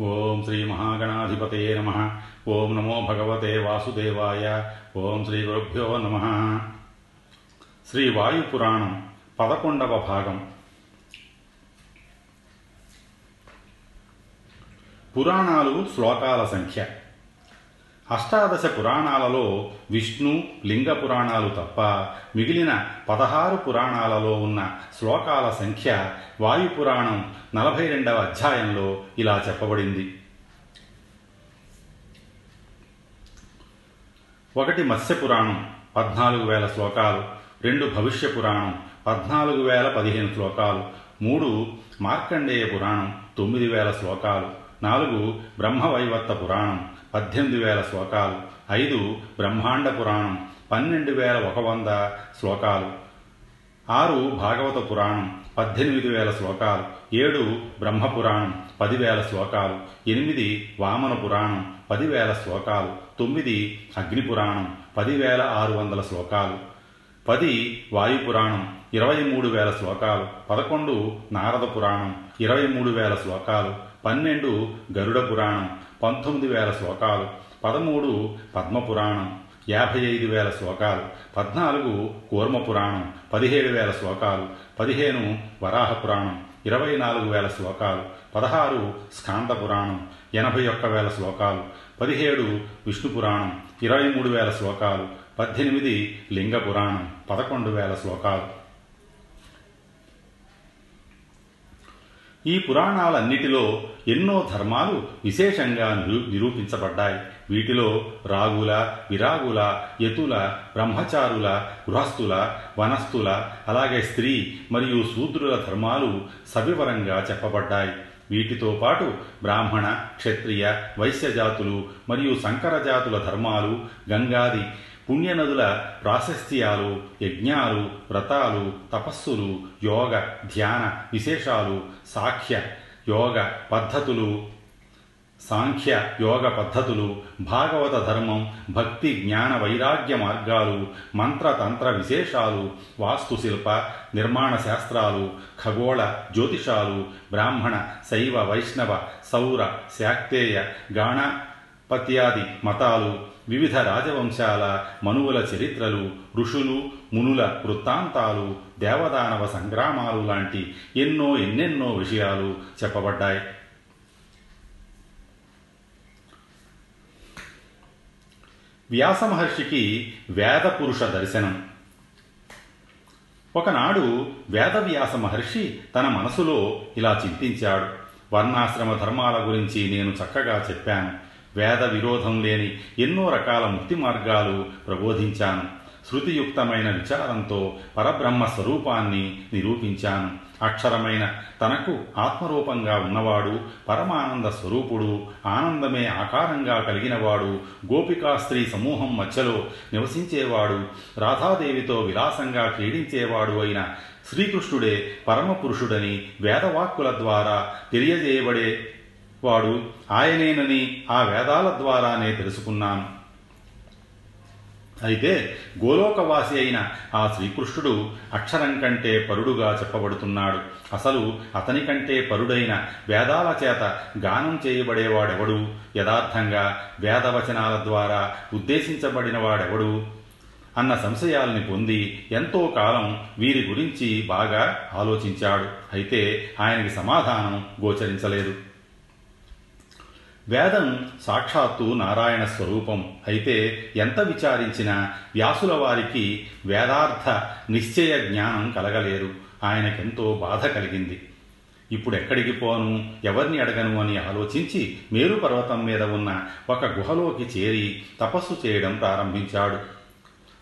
ఓం శ్రీ మహాగణాధిపతే నమ. ఓం నమో భగవతే వాసుదేవాయ. ఓం శ్రీ గురుభ్యో నమ. శ్రీ వాయుపురాణం పదకొండవ భాగం. పురాణాలు శ్లోకాల సంఖ్య. అష్టాదశ పురాణాలలో విష్ణు లింగ పురాణాలు తప్ప మిగిలిన పదహారు పురాణాలలో ఉన్న శ్లోకాల సంఖ్య వాయుపురాణం నలభై రెండవ అధ్యాయంలో ఇలా చెప్పబడింది. ఒకటి మత్స్య పురాణం పద్నాలుగు వేల శ్లోకాలు రెండు భవిష్య పురాణం పద్నాలుగు వేల పదిహేను శ్లోకాలు మూడు మార్కండేయ పురాణం తొమ్మిది వేల శ్లోకాలు నాలుగు బ్రహ్మవైవర్త పురాణం పద్దెనిమిది వేల శ్లోకాలు. ఐదు బ్రహ్మాండ పురాణం. పన్నెండు వేల ఒక వంద శ్లోకాలు. ఆరు భాగవత పురాణం. పద్దెనిమిది వేల శ్లోకాలు. ఏడు బ్రహ్మపురాణం పదివేల శ్లోకాలు. ఎనిమిది వామన పురాణం. పదివేల శ్లోకాలు. తొమ్మిది అగ్ని పురాణం. పదివేల ఆరు వందల శ్లోకాలు. పది వాయుపురాణం ఇరవై మూడు వేల శ్లోకాలు. పదకొండు నారద పురాణం. ఇరవై మూడు వేల శ్లోకాలు. పన్నెండు గరుడ పురాణం. పంతొమ్మిది వేల శ్లోకాలు పదమూడు పద్మపురాణం యాభై ఐదు వేల శ్లోకాలు పద్నాలుగు కూర్మ పురాణం పదిహేడు వేల శ్లోకాలు పదిహేను వరాహ పురాణం ఇరవై నాలుగు వేల శ్లోకాలు పదహారు స్కాంద పురాణం ఎనభై ఒక్క వేల శ్లోకాలు పదిహేడు విష్ణు పురాణం ఇరవై మూడు వేల శ్లోకాలు పద్దెనిమిది లింగ పురాణం పదకొండు వేల శ్లోకాలు. ఈ పురాణాలన్నిటిలో ఎన్నో ధర్మాలు విశేషంగా నిరూ నిరూపించబడ్డాయి. వీటిలో రాగుల విరాగుల యతుల బ్రహ్మచారుల గృహస్థుల వనస్థుల అలాగే స్త్రీ మరియు శూద్రుల ధర్మాలు సవివరంగా చెప్పబడ్డాయి. వీటితో పాటు బ్రాహ్మణ క్షత్రియ వైశ్యజాతులు మరియు సంకరజాతుల ధర్మాలు గంగాది పుణ్యనదుల ప్రాశస్త్యాలు యజ్ఞాలు వ్రతాలు తపస్సులు యోగ ధ్యాన విశేషాలు సాఖ్య యోగ పద్ధతులు సాంఖ్య యోగ పద్ధతులు భాగవత ధర్మం భక్తి జ్ఞాన వైరాగ్య మార్గాలు మంత్రతంత్ర విశేషాలు వాస్తుశిల్ప నిర్మాణ శాస్త్రాలు ఖగోళ జ్యోతిషాలు బ్రాహ్మణ శైవ వైష్ణవ సౌర శాక్తేయ గాణపత్యాది మతాలు వివిధ రాజవంశాల మనువుల చరిత్రలు ఋషులు మునుల వృత్తాంతాలు దేవదానవ సంగ్రామాలు లాంటి ఎన్నో ఎన్నెన్నో విషయాలు చెప్పబడ్డాయి. వ్యాస మహర్షికి వేద పురుష దర్శనం. ఒకనాడు వేదవ్యాస మహర్షి తన మనసులో ఇలా చింతించాడు. వర్ణాశ్రమ ధర్మాల గురించి నేను చక్కగా చెప్పాను. వేద విరోధం లేని ఎన్నో రకాల ముక్తి మార్గాలు ప్రబోధించాను. శృతియుక్తమైన విచారంతో పరబ్రహ్మ స్వరూపాన్ని నిరూపించాను అక్షరమైన తనకు ఆత్మరూపంగా ఉన్నవాడు పరమానంద స్వరూపుడు ఆనందమే ఆకారంగా కలిగినవాడు గోపికా స్త్రీ సమూహం మధ్యలో నివసించేవాడు రాధాదేవితో విలాసంగా క్రీడించేవాడు అయిన శ్రీకృష్ణుడే పరమపురుషుడని వేదవాక్కుల ద్వారా తెలియజేయబడే వాడు ఆయనేనని ఆ వేదాల ద్వారానే తెలుసుకున్నాను అయితే గోలోకవాసి అయిన ఆ శ్రీకృష్ణుడు అక్షరం కంటే పరుడుగా చెప్పబడుతున్నాడు. అసలు అతని కంటే పరుడైన వేదాల చేత గానం చేయబడేవాడెవడు? యథార్థంగా వేదవచనాల ద్వారా ఉద్దేశించబడిన వాడెవడు అన్న సంశయాల్ని పొంది ఎంతో కాలం వీరి గురించి బాగా ఆలోచించాడు. అయితే ఆయనకి సమాధానం గోచరించలేదు. వేదం సాక్షాత్తు నారాయణ స్వరూపం. అయితే ఎంత విచారించినా వ్యాసుల వారికి వేదార్థ నిశ్చయ జ్ఞానం కలగలేదు. ఆయనకెంతో బాధ కలిగింది. ఇప్పుడు ఎక్కడికి పోను? ఎవరిని అడగను అని ఆలోచించి మేరు పర్వతం మీద ఉన్న ఒక గుహలోకి చేరి తపస్సు చేయడం ప్రారంభించాడు.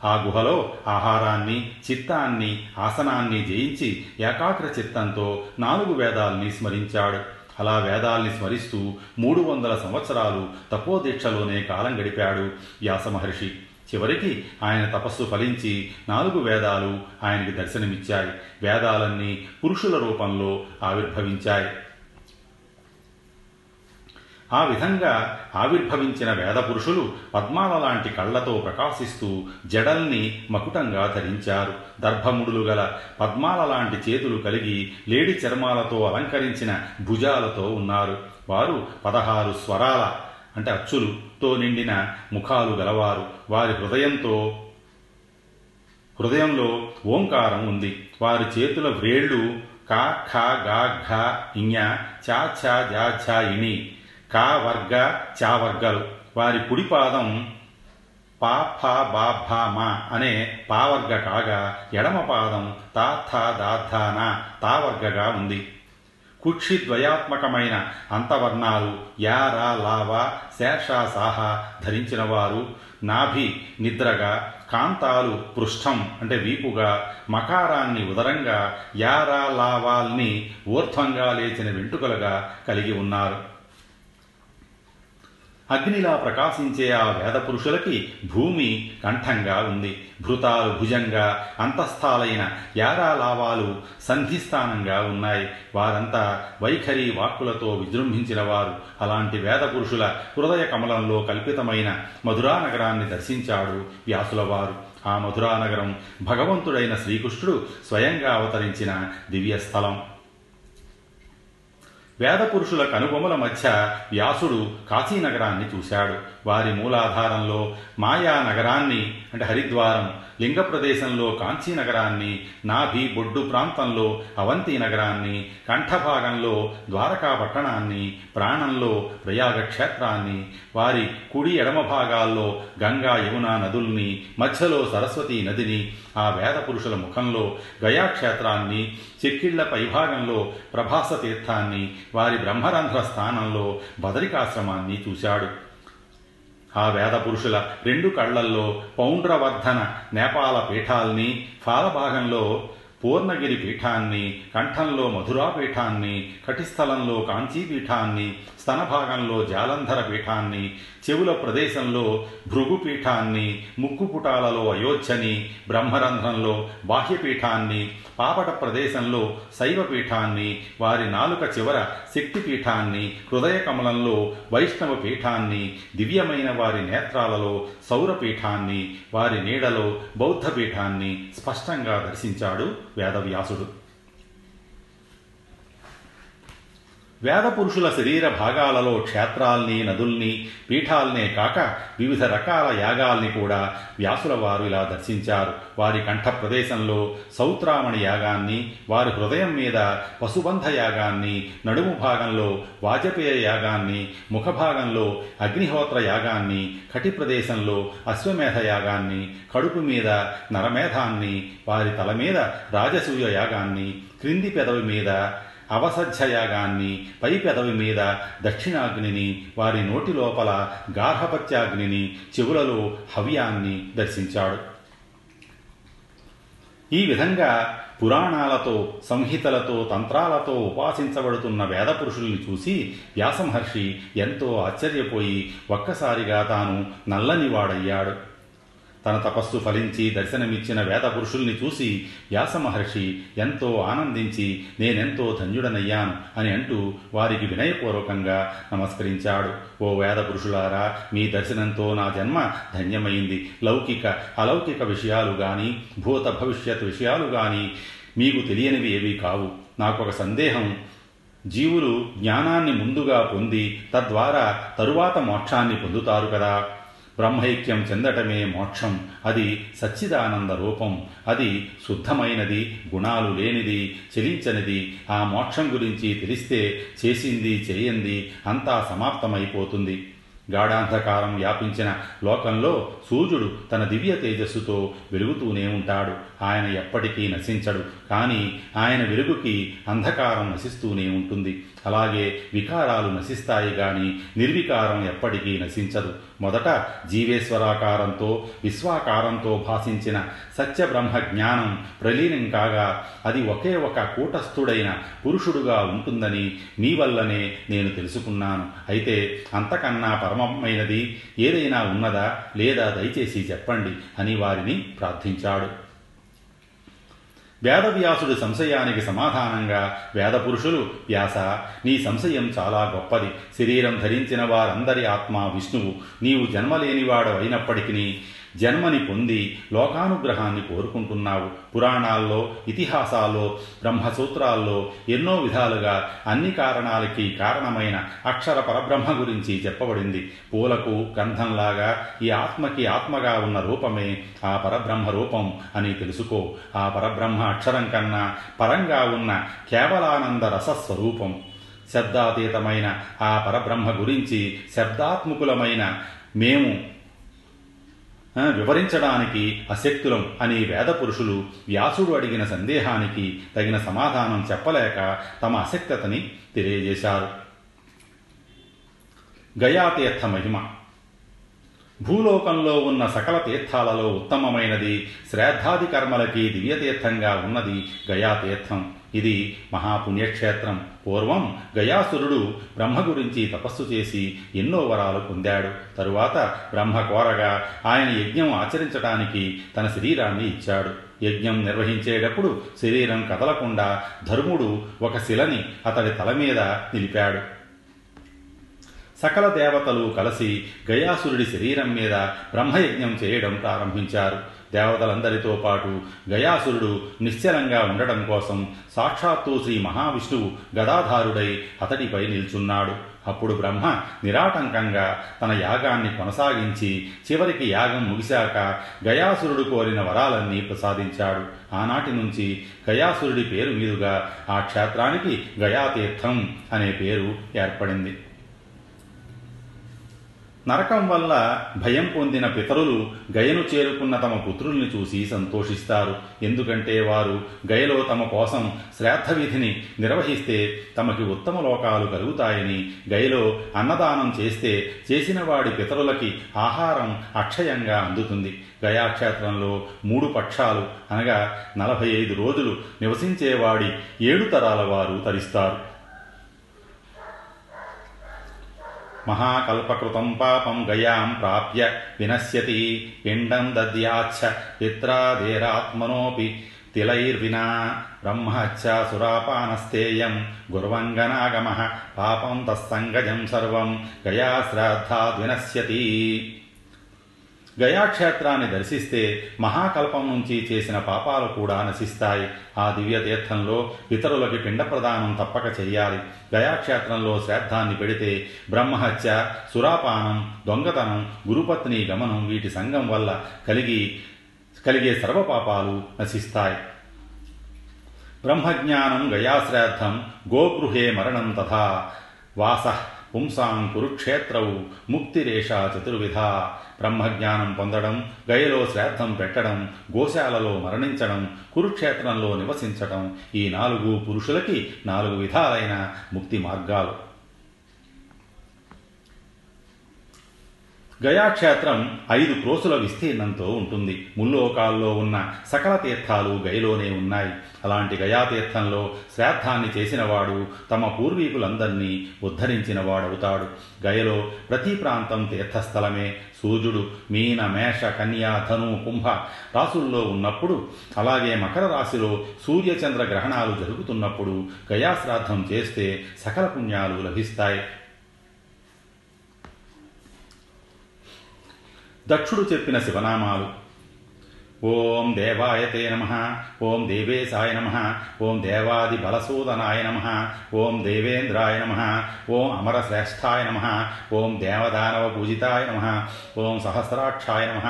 ఆ గుహలో ఆహారాన్ని చిత్తాన్ని ఆసనాన్ని జయించి ఏకాగ్ర చిత్తంతో నాలుగు వేదాల్ని స్మరించాడు. అలా వేదాల్ని స్మరిస్తూ మూడు వందల సంవత్సరాలు తపోదీక్షలోనే కాలం గడిపాడు వ్యాస మహర్షి. చివరికి ఆయన తపస్సు ఫలించి నాలుగు వేదాలు ఆయనకి దర్శనమిచ్చాయి. వేదాలన్నీ పురుషుల రూపంలో ఆవిర్భవించాయి. ఆ విధంగా ఆవిర్భవించిన వేద పురుషులు పద్మాల లాంటి కళ్ళతో ప్రకాశిస్తూ జడల్ని మకుటంగా ధరించారు. దర్భముడులు గల పద్మాల లాంటి చేతులు కలిగి లేడి చర్మాలతో అలంకరించిన భుజాలతో ఉన్నారు. వారు పదహారు స్వరాల అంటే అచ్చులుతో నిండిన ముఖాలు గలవారు. వారి హృదయంతో హృదయంలో ఓంకారం ఉంది. వారి చేతుల వ్రేళ్ళు కా ఖ గా ఘ ఇ చా ఛా జా ఇణి కా వర్గ చా వర్గాలు. వారి కుడి పాదం పా ఫా బా భా మ అనే పావర్గ కాగా ఎడమ పాదం తా థా దా థ తా వర్గగా ఉంది. కుక్షి ద్వయాత్మకమైన అంతవర్ణాలు యారా లావా శేషా సాహా ధరించినవారు నాభి నిద్రగా కాంతాలు పృష్ఠం అంటే వీపుగా మకారాన్ని ఉదరంగా యారా లావాల్ని ఊర్ధ్వంగా లేచిన వెంట్రుకలుగా కలిగి ఉన్నారు. అగ్నిలా ప్రకాశించే ఆ వేద పురుషులకి భూమి కంఠంగా ఉంది. భృతాలు భుజంగా అంతస్థాలైన యారాలావాలు సంధిస్థానంగా ఉన్నాయి. వారంతా వైఖరి వాక్కులతో విజృంభించిన వారు. అలాంటి వేద పురుషుల హృదయ కమలంలో కల్పితమైన మధురా నగరాన్ని దర్శించాడు వ్యాసులవారు. ఆ మధురా నగరం భగవంతుడైన శ్రీకృష్ణుడు స్వయంగా అవతరించిన దివ్య స్థలం వేద పురుషుల కనుబొమల మధ్య వ్యాసుడు కాశీనగరాన్ని చూశాడు. వారి మూలాధారంలో మాయా నగరాన్ని అంటే హరిద్వారం లింగ ప్రదేశంలో కాంచీ నగరాన్ని నాభి బొడ్డు ప్రాంతంలో అవంతి నగరాన్ని కంఠభాగంలో ద్వారకా పట్టణాన్ని ప్రాణంలో ప్రయాగ క్షేత్రాన్ని వారి కుడి ఎడమ భాగాల్లో గంగా యమున నదుల్ని మధ్యలో సరస్వతీ నదిని ఆ వేద పురుషుల ముఖంలో గయాక్షేత్రాన్ని చెక్కిళ్ళ పైభాగంలో ప్రభాస తీర్థాన్ని వారి బ్రహ్మరంధ్ర స్థానంలో బదరికాశ్రమాన్ని చూశాడు. ఆ వేద పురుషుల రెండు కళ్ళల్లో పౌండ్రవర్ధన నేపాల పీఠాల్ని ఫాలభాగంలో పూర్ణగిరి పీఠాన్ని కంఠంలో మధురా పీఠాన్ని కటిస్థలంలో కాంచీపీఠాన్ని స్తనభాగంలో జాలంధర పీఠాన్ని చెవుల ప్రదేశంలో భృగు పీఠాన్ని ముక్కుపుటాలలో అయోధ్యని బ్రహ్మరంధ్రంలో బాహ్యపీఠాన్ని పాపట ప్రదేశంలో శైవ పీఠాన్ని వారి నాలుక చివర శక్తి పీఠాన్ని హృదయ కమలంలో వైష్ణవ పీఠాన్ని దివ్యమైన వారి నేత్రాలలో సౌరపీఠాన్ని వారి నీడలో బౌద్ధ పీఠాన్ని స్పష్టంగా దర్శించాడు వేదవ్యాసుడు. వేద పురుషుల శరీర భాగాలలో క్షేత్రాల్ని నదుల్ని పీఠాల్నే కాక వివిధ రకాల యాగాల్ని కూడా వ్యాసుల వారు ఇలా దర్శించారు. వారి కంఠ ప్రదేశంలో సౌత్రామణి యాగాన్ని వారి హృదయం మీద పశుబంధ యాగాన్ని నడుము భాగంలో వాజపేయ యాగాన్ని ముఖభాగంలో అగ్నిహోత్ర యాగాన్ని కటి ప్రదేశంలో అశ్వమేధ యాగాన్ని కడుపు మీద నరమేధాన్ని వారి తల మీద రాజసూయ యాగాన్ని క్రింది పెదవి మీద అవసధ్యయాగాన్ని పై పెదవి మీద దక్షిణాగ్నిని వారి నోటి లోపల గార్హపత్యాగ్నిని చెవులలో హవ్యాన్ని దర్శించాడు. ఈ విధంగా పురాణాలతో సంహితలతో తంత్రాలతో ఉపాసించబడుతున్న వేద పురుషుల్ని చూసి వ్యాసమహర్షి ఎంతో ఆశ్చర్యపోయి ఒక్కసారిగా తాను నల్లనివాడయ్యాడు. తన తపస్సు ఫలించి దర్శనమిచ్చిన వేద పురుషుల్ని చూసి వ్యాస మహర్షి ఎంతో ఆనందించి నేనెంతో ధన్యుడనయ్యాను అని అంటూ వారికి వినయపూర్వకంగా నమస్కరించాడు. ఓ వేద పురుషులారా మీ దర్శనంతో నా జన్మ ధన్యమైంది. లౌకిక అలౌకిక విషయాలు గాని భూత భవిష్యత్ విషయాలు గాని మీకు తెలియనివి ఏవీ కావు. నాకొక సందేహం. జీవులు జ్ఞానాన్ని ముందుగా పొంది తద్వారా తరువాత మోక్షాన్ని పొందుతారు కదా. బ్రహ్మైక్యం చెందటమే మోక్షం. అది సచ్చిదానంద రూపం. అది శుద్ధమైనది గుణాలు లేనిది చెలించనిది. ఆ మోక్షం గురించి తెలిస్తే చేసింది చేయంది అంతా సమాప్తమైపోతుంది. గాఢాంధకారం వ్యాపించిన లోకంలో సూర్యుడు తన దివ్య తేజస్సుతో వెలుగుతూనే ఉంటాడు. ఆయన ఎప్పటికీ నశించడు. కానీ ఆయన వెలుగుకి అంధకారం నశిస్తూనే ఉంటుంది. అలాగే వికారాలు నశిస్తాయి కానీ నిర్వికారం ఎప్పటికీ నశించదు. మొదట జీవేశ్వరాకారంతో విశ్వాకారంతో భాషించిన సత్యబ్రహ్మ జ్ఞానం ప్రలీనం కాగా అది ఒకే ఒక కూటస్థుడైన పురుషుడుగా ఉంటుందని మీ వల్లనే నేను తెలుసుకున్నాను. అయితే అంతకన్నా పరమమైనది ఏదైనా ఉన్నదా లేదా దయచేసి చెప్పండి అని వారిని ప్రార్థించాడు. వేదవ్యాసుడి సంశయానికి సమాధానంగా వేదపురుషులు వ్యాస నీ సంశయం చాలా గొప్పది. శరీరం ధరించిన వారందరి ఆత్మ విష్ణువు. నీవు జన్మలేనివాడవైనప్పటికీ జన్మని పొంది లోకానుగ్రహాన్ని కోరుకుంటున్నావు. పురాణాల్లో ఇతిహాసాల్లో బ్రహ్మసూత్రాల్లో ఎన్నో విధాలుగా అన్ని కారణాలకి కారణమైన అక్షర పరబ్రహ్మ గురించి చెప్పబడింది. పూలకు గంధంలాగా ఈ ఆత్మకి ఆత్మగా ఉన్న రూపమే ఆ పరబ్రహ్మ రూపం అని తెలుసుకో. ఆ పరబ్రహ్మ అక్షరం కన్నా పరంగా ఉన్న కేవలానంద రసస్వరూపం. శబ్దాతీతమైన ఆ పరబ్రహ్మ గురించి శబ్దాత్ముకులమైన మేము వివరించడానికి అశక్తులం అని వేద పురుషులు వ్యాసుడు అడిగిన సందేహానికి తగిన సమాధానం చెప్పలేక తమ అశక్తతని తెలియజేశారు. గయాతీర్థ మహిమ. భూలోకంలో ఉన్న సకల తీర్థాలలో ఉత్తమమైనది శ్రాద్ధాది కర్మలకి దివ్యతీర్థంగా ఉన్నది గయాతీర్థం ఇది మహాపుణ్యక్షేత్రం. పూర్వం గయాసురుడు బ్రహ్మ గురించి తపస్సు చేసి ఎన్నో వరాలు పొందాడు. తరువాత బ్రహ్మ కోరగా ఆయన యజ్ఞం ఆచరించడానికి తన శరీరాన్ని ఇచ్చాడు. యజ్ఞం నిర్వహించేటప్పుడు శరీరం కదలకుండా ధర్ముడు ఒక శిలని అతడి తల మీద నిలిపాడు. సకల దేవతలు కలిసి గయాసురుడి శరీరం మీద బ్రహ్మయజ్ఞం చేయడం ప్రారంభించారు. దేవతలందరితో పాటు గయాసురుడు నిశ్చలంగా ఉండడం కోసం సాక్షాత్తు శ్రీ మహావిష్ణువు గదాధారుడై అతడిపై నిల్చున్నాడు. అప్పుడు బ్రహ్మ నిరాటంకంగా తన యాగాన్ని కొనసాగించి చివరికి యాగం ముగిశాక గయాసురుడు కోరిన వరాలన్నీ ప్రసాదించాడు. ఆనాటి నుంచి గయాసురుడి పేరు మీదుగా ఆ క్షేత్రానికి గయాతీర్థం అనే పేరు ఏర్పడింది. నరకం వల్ల భయం పొందిన పితరులు గయను చేరుకున్న తమ పుత్రుల్ని చూసి సంతోషిస్తారు. ఎందుకంటే వారు గయలో తమ కోసం శ్రాద్ధ విధిని నిర్వహిస్తే తమకి ఉత్తమ లోకాలు కలుగుతాయని గయలో అన్నదానం చేస్తే చేసిన వాడి పితరులకి ఆహారం అక్షయంగా అందుతుంది. గయాక్షేత్రంలో మూడు పక్షాలు అనగా నలభై ఐదు రోజులు నివసించేవాడి ఏడు తరాల వారు తరిస్తారు. మహాకల్పకృతం పాపం గయాం ప్రాప్య వినశ్యతి పిండం దద్యాచ్చ పిత్రాదేరాత్మనోపి తిలైర్వినా బ్రహ్మచ్చ సురాపానస్తేయం గుర్వంగనాగమ పాపం తస్సంగజం సర్వం గయా శ్రాద్ధాద్ వినశ్యతి గయాక్షేత్రాన్ని దర్శిస్తే మహాకల్పం నుంచి చేసిన పాపాలు కూడా నశిస్తాయి. ఆ దివ్య తీర్థంలో ఇతరులకి పిండ ప్రదానం తప్పక చెయ్యాలి. గయాక్షేత్రంలో శ్రాద్ధాన్ని పెడితే బ్రహ్మహత్య సురాపానం దొంగతనం గురుపత్ని గమనం వీటి సంఘం వల్ల కలిగి కలిగే సర్వపాపాలు నశిస్తాయి. బ్రహ్మజ్ఞానం గయాశ్రాద్ధం గోగృహే మరణం తథా. వాస పుంసాం కురుక్షేత్రవు ముక్తిరేషా చతుర్విధ. బ్రహ్మజ్ఞానం పొందడం గయలో శ్రాద్ధం పెట్టడం గోశాలలో మరణించడం కురుక్షేత్రంలో నివసించడం ఈ నాలుగు పురుషులకి నాలుగు విధాలైన ముక్తి మార్గాలు. గయాక్షేత్రం ఐదు క్రోసుల విస్తీర్ణంతో ఉంటుంది. ముల్లోకాల్లో ఉన్న సకల తీర్థాలు గయలోనే ఉన్నాయి. అలాంటి గయాతీర్థంలో శ్రాద్ధాన్ని చేసినవాడు తమ పూర్వీకులందరినీ ఉద్ధరించినవాడవుతాడు. గయలో ప్రతి ప్రాంతం తీర్థస్థలమే. సూర్యుడు మీన మేష కన్యా ధను కుంభ రాసుల్లో ఉన్నప్పుడు అలాగే మకర రాశిలో సూర్యచంద్ర గ్రహణాలు జరుగుతున్నప్పుడు గయాశ్రాద్ధం చేస్తే సకల పుణ్యాలు లభిస్తాయి. దక్షుడు చెప్పిన శివనామాలు ఓం దేవాయతే నమ ఓం దేవేశాయ నమ ఓం దేవాది బలసూదనాయ నమ ఓం దేవేంద్రాయ నమ ఓం అమరశ్రేష్టాయ నమ ఓం దేవదానవ పూజితాయ నమ ఓం సహస్రాక్షాయ నమ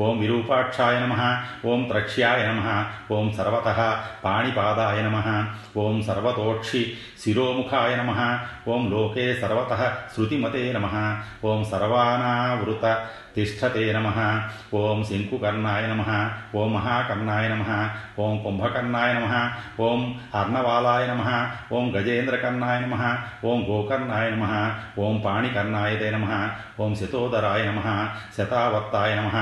ఓం విరూపాక్షాయ నమ ఓం త్రక్ష్యాయ నమ ఓం సర్వత పాణిపాదాయ నమ ఓం సర్వతోక్షి శిరోముఖాయ నమ ఓం లోకే సర్వత శృతిమతే నమ ఓం సర్వానావృత తిష్టతే నమ ఓం శంకుకర్ణాయ నమ ఓం మహాకర్ణాయ నమ ఓం కుంభకర్ణాయ నమ ఓం అర్ణవాలాయ నమ ఓం గజేంద్రకర్ణాయ నమ ఓం గోకర్ణాయ నమ ఓం పాణికర్ణాయతే నమ ఓం శతోదరాయ నమ శతావత్తాయ నమ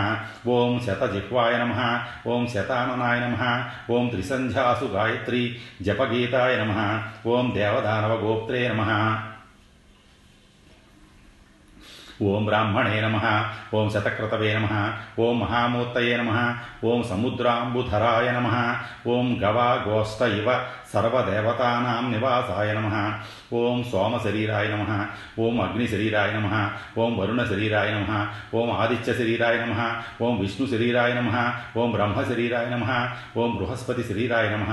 ఓం శతజిహ్వాయ నమ ఓం శతాననాయ నమ ఓం త్రిసంధ్యాసు గాయత్రి జపగీతాయ నమ ఓం దేవదానవగోప్త్రే నమ. ఓం బ్రాహ్మణే నమ ఓం శతక్రతవే నమ ఓం మహామూర్తయే నమ ఓం సముద్రాంబుధరాయ నమ ఓం గవా గోస్త ఇవ సర్వదేవతానాం నివాసాయ నమ ఓం సోమ శరీరాయ నమ ఓం అగ్ని శరీరాయ నమ ఓం వరుణ శరీరాయ నమ ఓం ఆదిత్య శరీరాయ నమ ఓం విష్ణు శరీరాయ నమ ఓం బ్రహ్మ శరీరాయ నమ ఓం బృహస్పతి శరీరాయ నమ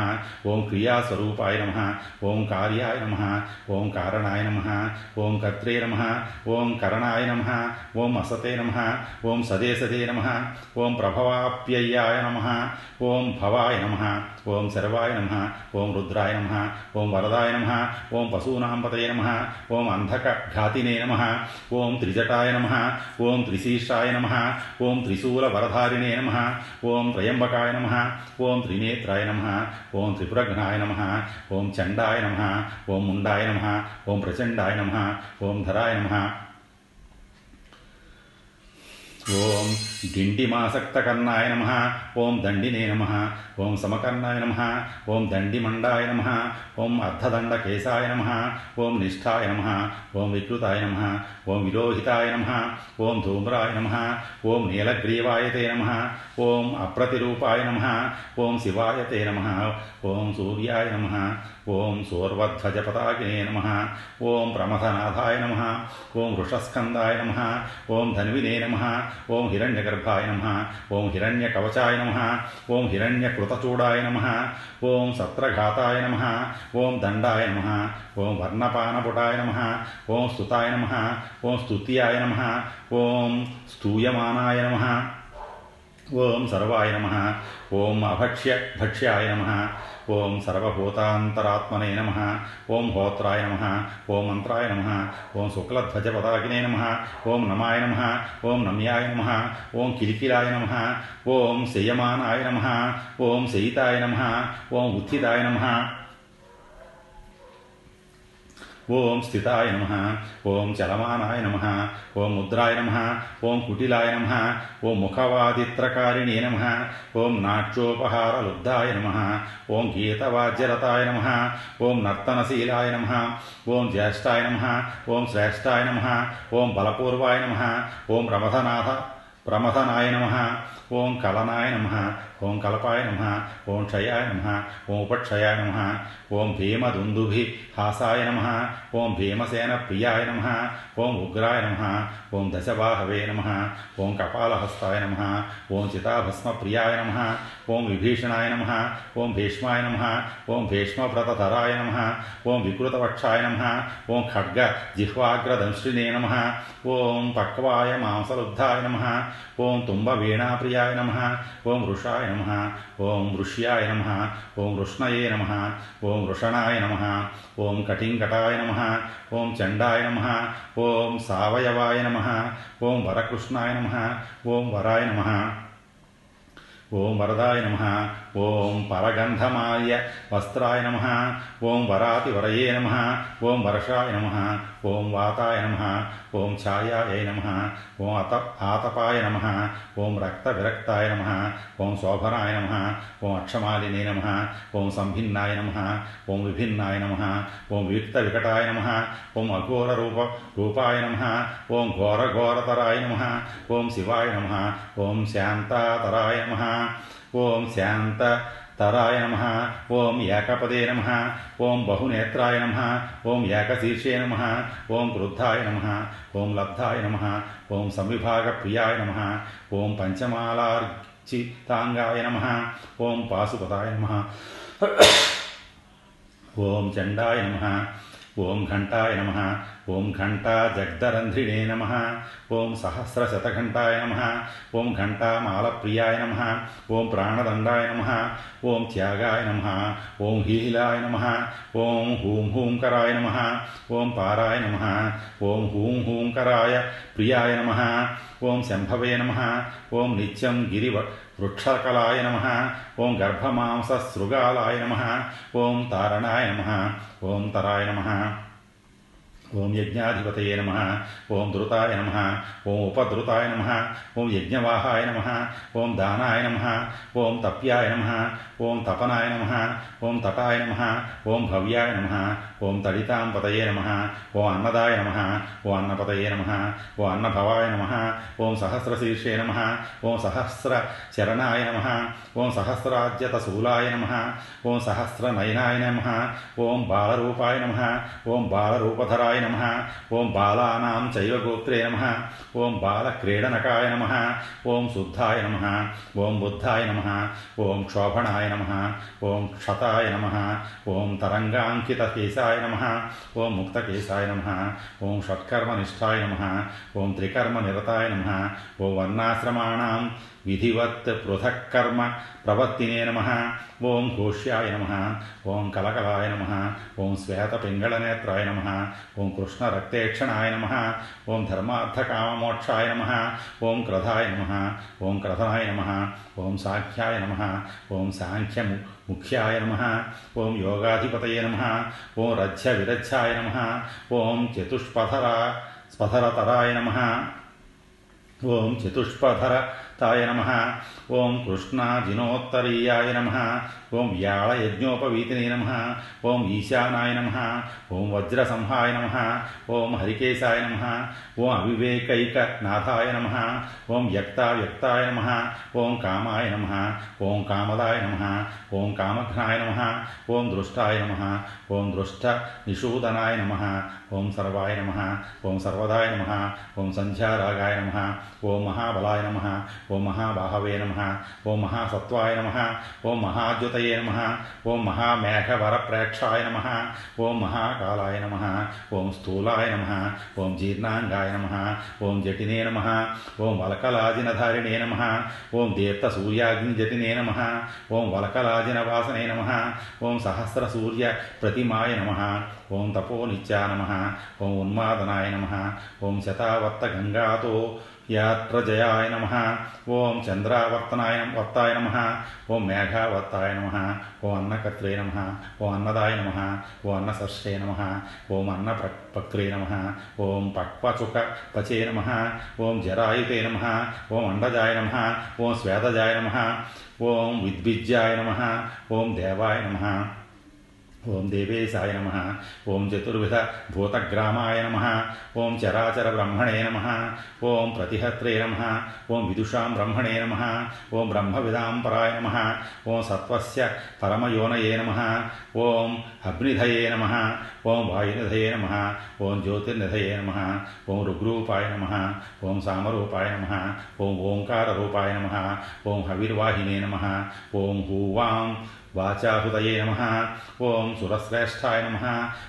ఓం క్రియాస్వరూపాయ నమ ఓం కార్యాయ నమ ఓం కారణాయ నమ ఓం కర్త్రే నమ ఓం కరణాయ నమ ఓం అసతే నమ ఓం సదే సదే నమ ఓం ప్రభవాప్యయ్యాయ నమ ఓం భవాయ నమ ఓం శర్వాయ నమ ఓం రుద్రాయ నమ ఓం వరదాయ నమ ఓం పశూనాం పతయ నమ ఓం అంధక ఘాతినే నమ ఓం త్రిజటాయ నమ ఓం త్రిశీర్షాయ నమ ఓం త్రిశూల వరధారిణే నమ ఓం త్రయంబకాయ నమ ఓం త్రినేత్రాయ నమ ఓం త్రిపురఘ్నాయ నమ ఓం చండాయ నమ ఓం ముండాయ నమ ఓం ప్రచండాయ నమ నమ ఓం డిండిమాసక్తకర్ణాయ నమ ఓం దండినే నమ ఓం సమకర్ణాయ నమ ఓం దండిమండాయ నమ ఓం అర్ధదండకేశాయ నమ ఓం నిష్ఠాయ నమ ఓం వికృతాయ నమ ఓం విరోహితాయ నమ ఓం ధూమ్రాయ నమ ఓం నీలగ్రీవాయతే నమ ఓం అప్రతిరూపాయ నమ ఓం శివాయతే నమ ఓం సూర్యాయ నమ ఓం సోర్వధ్వజపతాకినే నమ ఓం ప్రమథనాథాయ నమ ఓం వృషస్కందాయ నమ ఓం ధన్వినే నమ ఓం హిరణ్యగర్భాయ నమ ఓం హిరణ్యకవచాయ నమ ఓం హిరణ్యకృతచూడాయ నమ ఓం సత్రఘాతాయ నమ ఓం దండాయ నమ ఓం వర్ణపానపుటాయ నమ ఓం స్తుతాయ నమ ఓం స్తుత్యాయ నమ ఓం స్తూయమానాయ నమ ఓం సర్వాయ నమ ఓం అభక్ష్య భక్ష్యాయ నమ ఓం సర్వభూతాంతరాత్మనే నమ ఓం హోత్రాయ నమ ఓం మంత్రాయ నమ ఓం శుక్లధ్వజపదాకినే నమ ఓం నమాయ నమ ఓం నమ్యాయ నమ ఓం కిలికిలాయ నమ ఓం శయమానాయ నమ ఓం శయితాయ నమ ఓం ఉత్థితాయ నమ ఓం స్థితాయ నమ ఓం చలమానాయ నమ ఓం ముద్రాయ నమ ఓం కుటిలాయ నమ ఓం ముఖవాదిత్రకారిణే నమ ఓం నాట్యోపహారలుబ్ధాయ నమ ఓం గీతవాజ్యరతాయ నమ ఓం నర్తనశీలాయ నమ ఓం జ్యేష్ఠాయ నమ ఓం శ్రేష్టాయ నమ ఓం బలపూర్వాయ నమ ఓం ప్రమథనాథ ప్రమథనాయ నమ ఓం కలనాయ నమ ఓం కలపాయ నమ ఓం క్షయాయ నమ ఓం ఉపక్షయాయ నమ ఓం భీమదుందుభి హాసాయ నమ ఓం భీమసేన ప్రియాయ నమ ఓం ఉగ్రాయ నమ ఓం దశబాహవే నమ ఓం కపాలహస్తాయ నమ ఓం చితాభస్మప్రియాయ నమ ఓం విభీషణాయ నమ ఓం భీష్మాయ నమ ఓం భీష్మవ్రతధరాయ నమ ఓం వికృతవక్షాయ నమ ఓం ఖడ్గ జిహ్వాగ్రదంశ్రినే నమ ఓం పక్వాయ మాంసలుబ్ధాయ నమ నమ ఓం వృషాయ నమ ఓం వృష్యాయ నమ ఓం వృష్ణయే నమ ఓం వృషణాయ నమ ఓం కటింకటాయ నమ ఓం చండాయ నమ ఓం సావయవాయ నమ ఓం వరకృష్ణాయ నమ ఓం వరాయ నమ ఓం వరదాయ నమ ఓం పరగంధమాయ వస్త్రాయ నమ ఓం వరాతివరయే నమ ఓం వర్షాయ నమ ఓం వాతాయ నమ ఓం ఛాయాయ నమ ఓం అత ఆతపాయ నమ ఓం రక్తవిరక్తాయ నమ ఓం శోభనాయ నమ ఓం అక్షమాలినే నమ ఓం సంభిన్నాయ నమ ఓం విభిన్నాయ నమ ఓం వియుక్తవికటాయ నమ ఓం అఘోర రూప రూపాయ నమ ఓం ఘోరఘోరతరాయ నమ ఓం శివాయ నమ ఓం శాంతాతరాయ నమ ఓం శాంత తరాయ నమ ఓం ఏకపదే నమ ఓం బహునేత్రాయ నమ ఓం ఏకశీర్షే నమ ఓం క్రుద్ధాయ నమ ఓం లబ్ధాయ నమ ఓం సంవిభాగ ప్రియాయ నమ ఓం పంచమాలార్చితాంగాయ నమ ఓం పాశుపతాయ నమ ఓం చండాయ నమ ఓం ఘంటాయ నమ ఓం ఘంటా జగ్దరంధ్రిణే నమ ఓం సహస్రశతఘంటాయ నమ ఓం ఘంటామాలప్రియాయ నమ ఓం ప్రాణదండాయ నమ ఓం త్యాగాయ నమ ఓం హీలాయ నమ ఓం హూం హూంకరాయ నమ ఓం పారాయ నమ ఓం హూం హూంకరాయ ప్రియాయ నమ ఓం శంభవే నమ ఓం నిత్యం గిరివ వృక్షకలాయ నమ ఓం గర్భమాంసశృగాలాయ నమ ఓం తారణాయ నమ ఓం తరాయ నమ ఓం యజ్ఞాధిపతయే నమ ఓం ధృతాయ నమ ఓం ఉపధృతాయ నమ ఓం యజ్ఞవాహాయ నమ ఓం దానాయ నమ ఓం తప్యాయ నమ ఓం తపనాయ నమ ఓం తటాయ నమ ఓం భవ్యాయ నమ ఓం తడితాంపతయే నమ ఓం అన్నదాయ నమ ఓ అన్నపతయే నమ ఓ అన్నభవాయ నమ ఓం సహస్రశీర్షే నమ ఓం సహస్ర చరణాయ నమ ఓం సహస్రాజ్యతశూలాయ నమ ఓం సహస్రనయనాయ నమ ఓం బాలరూపాయ నమ ఓం బాలరూపధరాయ నమ ఓం బాలానాం చైవ గోత్రే నమ ఓం బాలక్రీడనకాయ నమ ఓం శుద్ధాయ నమ ఓం బుద్ధాయ నమ ఓం క్షోభణాయ నమ ఓం క్షతాయ నమ ఓం తరంగాంకిత కేశాయ తరంగాంకితకేశాయ నమ ఓం ముక్తకేశాయ నమ ఓం షట్కర్మనిష్టాయ నమ ఓం త్రికర్మనిరతాయ నమ ఓం వర్ణాశ్రమాణం విధివత్ పృథక్కర్మ ప్రవత్తినే నమ ఓం ఘోష్యాయ నమ ఓం కలకలాయ నమ ఓం శ్వేతపింగళనేత్రాయ నమ ఓం కృష్ణరక్తేక్షణాయ నమ ఓం ధర్మార్థకామమోక్షాయ నమ ఓం క్రధాయ నమ ఓం క్రధనాయ నమ ఓం సాఖ్యాయ నమ ఓం సాంఖ్యము ముఖ్యాయ నమ ఓం యోగాధిపతయే నమ ఓం రజ్య విరజ్యాయ నమ ఓం చతుష్పథర స్పథరతరాయ నమ ఓం చతుష్పథర నమ ఓం కృష్ణాజినోత్తరీయాయ నమ ఓం వ్యాళయజ్ఞోపవీతినే నమ ఓం ఈశానాయ నమ ఓం వజ్రసంహాయ నమ ఓం హరికేశాయ నమ ఓం అవివేకైకనాథాయ నమ ఓం వ్యక్తావ్యక్తాయ నమ ఓం కామాయ నమ ఓం కామదాయ నమ ఓం కామఘ్నాయ నమ ఓం దృష్టాయ నమ ఓం దృష్ట నిషూదనాయ నమ ఓం సర్వాయ నమ ఓం సర్వదాయ నమ ఓం సంధ్యారాగాయ నమ ఓం మహాబలాయ నమ ఓం మహాభావే నమ ఓం మహాసత్వాయ నమ ఓం మహాద్యుతయే నమ ఓం మహామేఘవరప్రేక్షాయ నమ ఓం మహాకాలాయ నమ ఓం స్థూలాయ నమ ఓం జీర్ణాంగాయ నమ ఓం జటినే నమ ఓం వలకలాజినధారిణే నమ ఓం దీప్తసూర్యాగ్నిజటినే నమ ఓం వలకలాజిన వాసనే నమ ఓం సహస్రసూర్య ప్రతిమాయ నమ ఓం తపోనిత్యా నమ ఓం ఉన్మాదనాయ నమ ఓం శతావర్త గంగాతో నమ ఓం చంద్రావర్తనాయ వర్తాయ నమ ఓం మేఘావర్తాయ నమ ఓం అన్నకర్త్రే నమ ఓం అన్నదాయ నమ ఓం అన్నసర్షే నమ ఓం అన్న పక్త్రే నమ ఓం పక్వచుక పచే నమ ఓం జరాయుతే నమ ఓం అండజాయ నమ ఓం శ్వేతజాయ నమ ఓం విద్విజ్యాయ నమ ఓం దేవాయ నమ ఓం దేవేశాయ నమ ఓం చతుర్విధ భూతగ్రామాయ నమ ఓం చరాచర బ్రహ్మణే నమ ఓం ప్రతిహత్రే నమ ఓం విదుషాం బ్రహ్మణే నమ ఓం బ్రహ్మవిదాం పరాయ నమ ఓం సత్వస్య పరమయోనయే నమ ఓం అగ్నిధయే నమ ఓం వాయునిధయే నమ ఓం జ్యోతిర్నిధయే నమ ఓం రుగ్రూపాయ నమ ఓం సామరూపాయ నమ ఓం ఓంకారరూపాయ నమ ఓం హవిర్వాహినే నమ ఓం హూవాం వాచాహృతయే నమ ఓం సురశ్రేష్టాయ నమ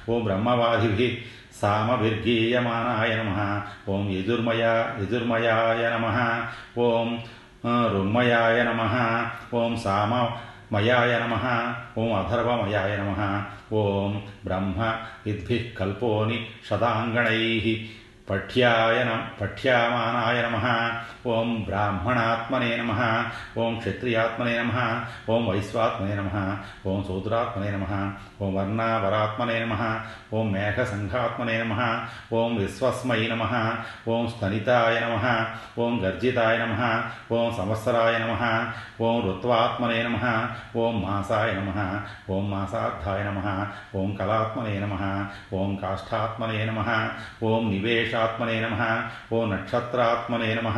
ఓం బ్రహ్మవాదిభి సామభిర్గీయమానాయ నమ ఓం యజుర్మయ యజుర్మయాయ నమ ఓం రున్మయాయ నమ ఓం సామ మయాయ నమ ఓం అధర్వమయాయ నమ ఓం బ్రహ్మ ఇద్భిः కల్పోని శతాంగణై పఠ్యాయ పఠ్యామానాయ నమ ఓం బ్రాహ్మణాత్మనే నమ ఓం క్షత్రియాత్మనే నమ ఓం వైశ్వాత్మనే నమ ఓం శూద్రాత్మనే నమ ఓం వర్ణావరాత్మనే నమ ఓం మేఘసంఘాత్మనే నమ ఓం విశ్వస్మై నమ ఓం స్తనితాయ నమ ఓం గర్జితాయ నమ ఓం సంవత్సరాయ నమ ఓం ఋత్వాత్మనే నమ ఓం మాసాయ నమ ఓం మాసార్థాయ నమ ఓం కళాత్మనే నమ ఓం కాష్టాత్మనే నమ ఓం నివేశాత్మనే నమ ఓం నక్షత్రాత్మనే నమ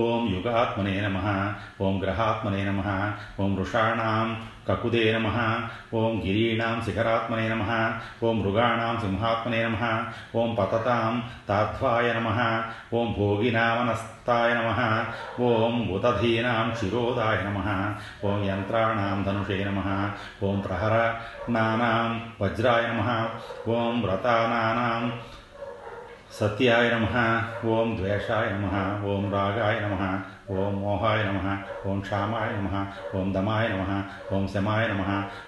ఓం యుగాత్మనే నమ ఓం గ్రహాత్మనే నమ ఓం వృషాణాం కకుదే నమ ఓం గిరీణాం శిఖరాత్మనే నమ ఓం మృగాణాం సింహాత్మనే నమ ఓం పతతాం తాధ్వాయ నమ ఓం భోగినామనస్తాయ నమ ఓం ఉదధీనాం శిరోదాయ నమ ఓం యంత్రాణాం ధనుషే నమ ఓం ప్రహరణానాం వజ్రాయ నమ ఓం వ్రతానానాం సత్యాయ నమ ఓం ద్వేషాయ నమ ఓం రాగాయ నమ ఓం మోహాయ నమ ఓం క్షామాయ నమ ఓం దమాయ నమ ఓం శమాయ నమ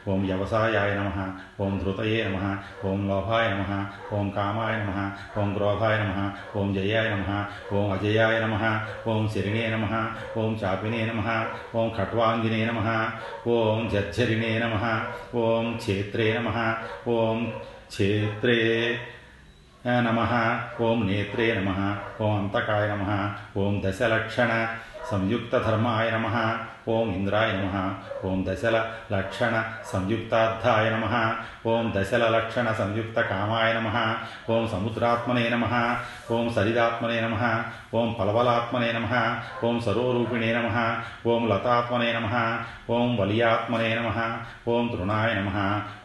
ఓం వ్యవసాయాయ నమ ఓం ధృతయే నమ ఓం లోభాయ నమ ఓం కామాయ నమ ఓం క్రోధాయ నమ ఓం జయాయ నమ ఓం అజయాయ నమ ఓం శరిణే నమ ఓం చాపినే నమ ఓం ఖట్వాంగినే నమ ఓం జర్జరిణే నమ ఓం క్షేత్రే నమ ఓం క్షేత్రే నమ ఓం నేత్రే నమ ఓం అంతకాయ నమ ఓం దశలక్షణ సంయుక్తధర్మాయ నమ ఓం ఇంద్రాయ నమ ఓం దశల లక్షణ సంయుక్తార్థాయ నమ ఓం దశల లక్షణ సంయుక్త కామాయ నమ ఓం సముద్రాత్మనే నమ ఓం సరిదాత్మనే నమ ఓం పలవలాత్మనే నమ ఓం సరోరూపిణే నమ ఓం లతాత్మనే నమ ఓం వలియాత్మనే నమ ఓం తృణాయ నమ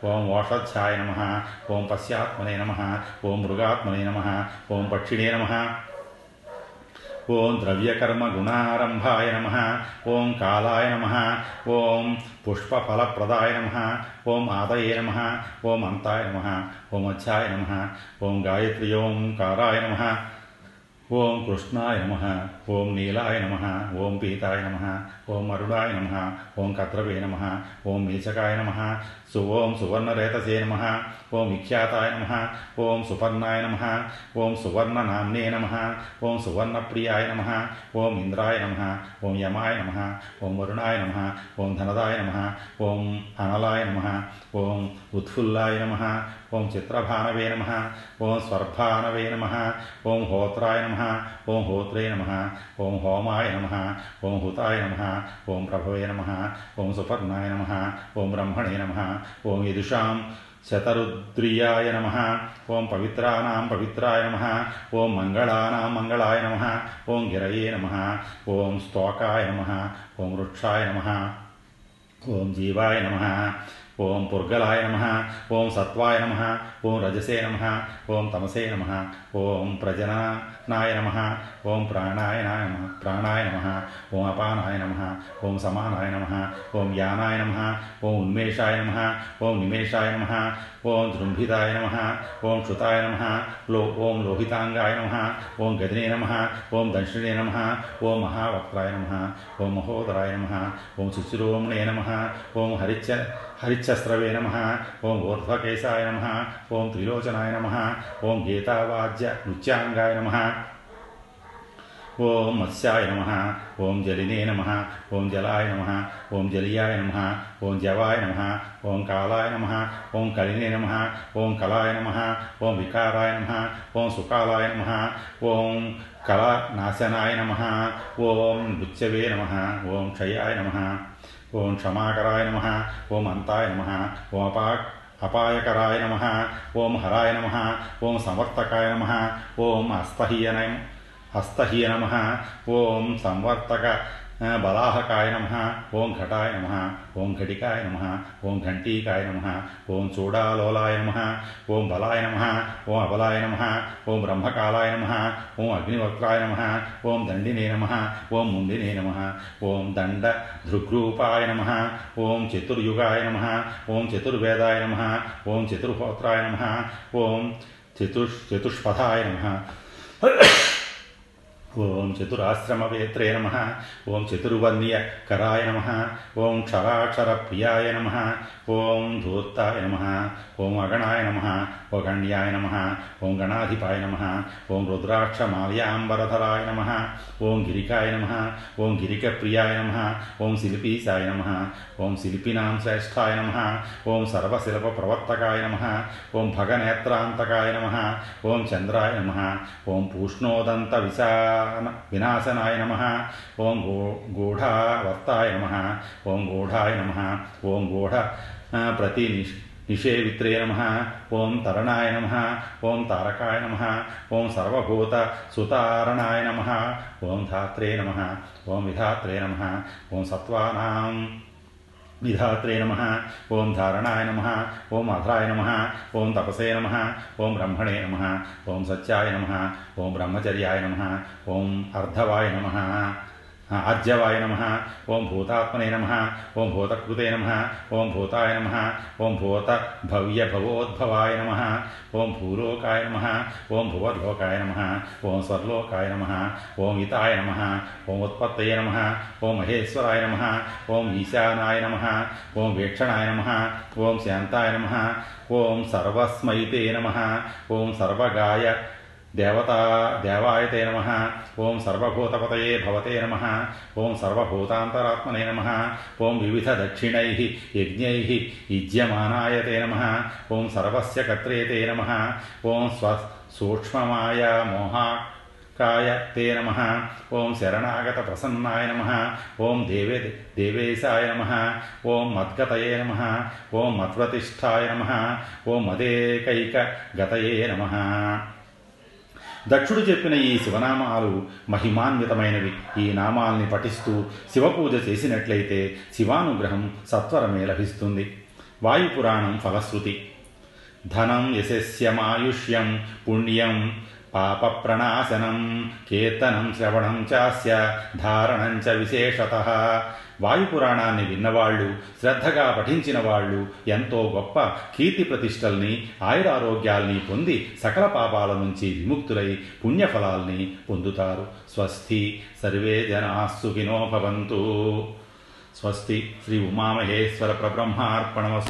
ఓం ఓషధ్యాయ నమ ఓం పశ్యాత్మనే నమ ఓం మృగాత్మనే నమ ఓం పక్షిణే నమ ఓం ద్రవ్యకర్మ గుణారంభాయ నమ ఓం కాలాయ నమ ఓం పుష్పఫలప్రదాయ నమ ఓం ఆదయే నమ ఓం అంతాయ నమ ఓం అధ్యాయ నమ ఓం గాయత్రి ఓంకారాయ నమ ఓం కృష్ణాయ నమ ఓం నీలాయ నమ ఓం పీతాయ నమ ఓం అరుణాయ నమ ఓం కద్రవే నమ ఓం నీచకాయ నమ సు ఓం సువర్ణరేతసే నమ ఓం విఖ్యాతాయ నమ ఓం సుపర్ణాయ నమ ఓం సువర్ణనామ్నే నమ ఓం సువర్ణప్రియాయ నమ ఓం ఇంద్రాయ నమ ఓం యమాయ నమ ఓం వరుణాయ నమ ఓం ధనదాయ నమ ఓం అనలాయ నమ ఓం ఉత్ఫుల్లాయ నమ ఓం చిత్రభానవే నమ ఓం స్వర్భానవే నమ ఓం హోత్రాయ నమ ఓం హోత్రే నమ ఓం హోమాయ నమ ఓం హుతాయ నమ ఓం ప్రభవే నమ ఓం సుపర్ణాయ నమ ఓం బ్రహ్మణే నమ ఓం యదుషాం శతరుద్రియాయ నమ ఓం పవిత్రానాం పవిత్రాయ నమ ఓం మంగళానాం మంగళాయ నమ ఓం గిరయే నమ ఓం స్తోకాయ నమ ఓం వృక్షాయ నమ ఓం జీవాయ నమ ఓం పుర్గలాయ నమ ఓం సత్వాయ నమ ఓం రజసే నమ ఓం తమసే నమ ఓం ప్రజనాయ నమ ఓం ప్రాణాయ నమ ప్రాణాయ నమ ఓం అపానాయ నమ ఓం సమానాయ నమ ఓం యానాయ నమ ఓం ఉన్మేషాయ నమ ఓం నిమేషాయ నమ ఓం దృంభితాయ నమ ఓం క్షుతాయ నమ లో ఓం లోహితాంగాయ నమ ఓం గదినే నమ ఓం దక్షిణే నమ ఓం మహావక్త్రాయ నమ ఓం మహోదరాయ నమ ఓం శుచిరోమ్ణే నమ ఓం హరిచ్చ హరిచ్చస్రవే నమ ఓం ఊర్ధ్వకేశాయ నమ ఓం త్రిలోచనాయ నమ ఓం గీతావాద్య నృత్యాంగాయ నమ ఓం మత్స్యాయ నమ ఓం జలినే నమ ఓం జలాయ నమ ఓం జలియాయ నమ ఓం జవాయ నమ ఓం కాలాయ నమ ఓం కలినే నమ ఓం కలాయ నమ ఓం వికారాయ నమ ఓం సుకాలాయ నమ ఓం కళానాశనాయ నమ ఓం నృత్యవే నమ ఓం క్షయాయ నమ ఓం క్షమాకరాయ నమ ఓం అంతాయ నమ ఓం అపా అపాయకరాయ నమ ఓం హరాయ నమ ఓం సంవర్తకాయ నమ ఓం అస్తహీయ హస్తహీయ నమ ఓం సంవర్తక బలాహకాయ నమ ఓం ఘటాయ నమ ఓం ఘటికాయ నమ ఓం ఘంటీకాయ నమ ఓం చూడాలోలాయ నమ ఓం బలాయ నమ ఓం అబలాయ నమ ఓం బ్రహ్మకాలాయ నమ ఓం అగ్నివక్రాయ నమ ఓం దండినే నమ ఓం ముందినే నమ ఓం దండ దృగ్రూపాయ నమ ఓం చతుర్యుగాయ నమ ఓం చతుర్వేదాయ నమ ఓం చతుర్హోత్రాయ నమ ఓం చతుష్ చతుష్పథాయ నమ ఓం చతురాశ్రమవేత్రే నమ ఓం చతుర్వర్ణ్యకరాయ నమ ఓం క్షరాక్షరప్రియాయ నమ ఓం ధూర్తాయ నమ ఓం అగణాయ నమ ఓ గణ్యాయ నమ ఓం గణాధిపాయ నమ ఓం రుద్రాక్షమాల్యాంబరధరాయ నమ ఓం గిరికాయ నమ ఓం గిరికప్రియాయ నమ ఓం శిల్పీశాయ నమ ఓం శిల్పినాం శ్రేష్టాయ నమ ఓం సర్వశిల్పప్రవర్తకాయ నమ ఓం భగనేత్రాంతకాయ నమ ఓం చంద్రాయ నమ ఓం పూష్ణోదంత విశా వినాశనాయ నమ. ఓం గూ గూఢావర్తాయ నమ. ఓం గూఢాయ నమ. ఓం గూఢ ప్రతి నిష్ నిషేవిత్రే నమ. ఓం తరణాయ నమ. ఓం తారకాయ నమ. ఓం సర్వభూత సుతారణాయ నమ. ఓం ధాత్రే నమ. ఓం విధాత్రే నమ. ఓం సత్వానాం. విధాత్రే నమ ఓం ధారణాయ నమ ఓం అధరాయ నమ ఓం తపసే నమ ఓం బ్రహ్మణే నమ ఓం సత్యాయ నమ ఓం బ్రహ్మచర్యాయ నమ ఓం అర్ధవాయ నమ ఆద్యవాయ నమ ఓం భూతాత్మనే నమ ఓం భూతకృతే నమ ఓం భూతాయ నమ ఓం భూత భవ్య భవోద్భవాయ నమ ఓం భూలోకాయ నమ ఓం భువర్లోకాయ నమ ఓం స్వర్లోకాయ నమ ఓం ఇతాయ నమ ఓం ఉత్పత్తయ నమ ఓం మహేశ్వరాయ నమ ఓం ఈశానాయ నమ ఓం వీక్షణాయ నమ ఓం శాంతాయ నమ ఓం సర్వస్మైతే నమ ఓం సర్వగాయ దేవతా దేవాయతే నమ ఓం సర్వభూతపతయే భవతే నమ ఓం సర్వభూతాంతరాత్మనే నమ ఓం వివిధ దక్షిణై యజ్ఞై యుజ్యమానాయతే నమ ఓం సర్వస్య కత్రేతే నమ ఓం స్వ సూక్ష్మమాయ మోహా కాయ తే నమ ఓం శరణాగత ప్రసన్నాయ నమ ఓం దేవే దేవేశాయ నమ ఓం మద్గతయే నమ ఓం మత్ప్రతిష్టాయ నమ ఓం మదేకైక గతయే నమ దక్షుడు చెప్పిన ఈ శివనామాలు మహిమాన్వితమైనవి. ఈ నామాల్ని పఠిస్తూ శివపూజ చేసినట్లయితే శివానుగ్రహం సత్వరమే లభిస్తుంది. వాయుపురాణం ఫలశ్రుతి. ధనం యశస్యమాయుష్యం పుణ్యం పాప ప్రణాశనం కీర్తనం శ్రవణం చాస్య ధారణం చ విశేషత వాయుపురాణాన్ని విన్నవాళ్ళు శ్రద్ధగా పఠించిన వాళ్ళు ఎంతో గొప్ప కీర్తి ప్రతిష్టల్ని ఆయురారోగ్యాల్ని పొంది సకల పాపాల నుంచి విముక్తులై పుణ్యఫలాల్ని పొందుతారు. స్వస్తి సర్వే జనా సుఖినో భవంతు. స్వస్తి శ్రీ ఉమామహేశ్వర ప్రబ్రహ్మార్పణమస్తు.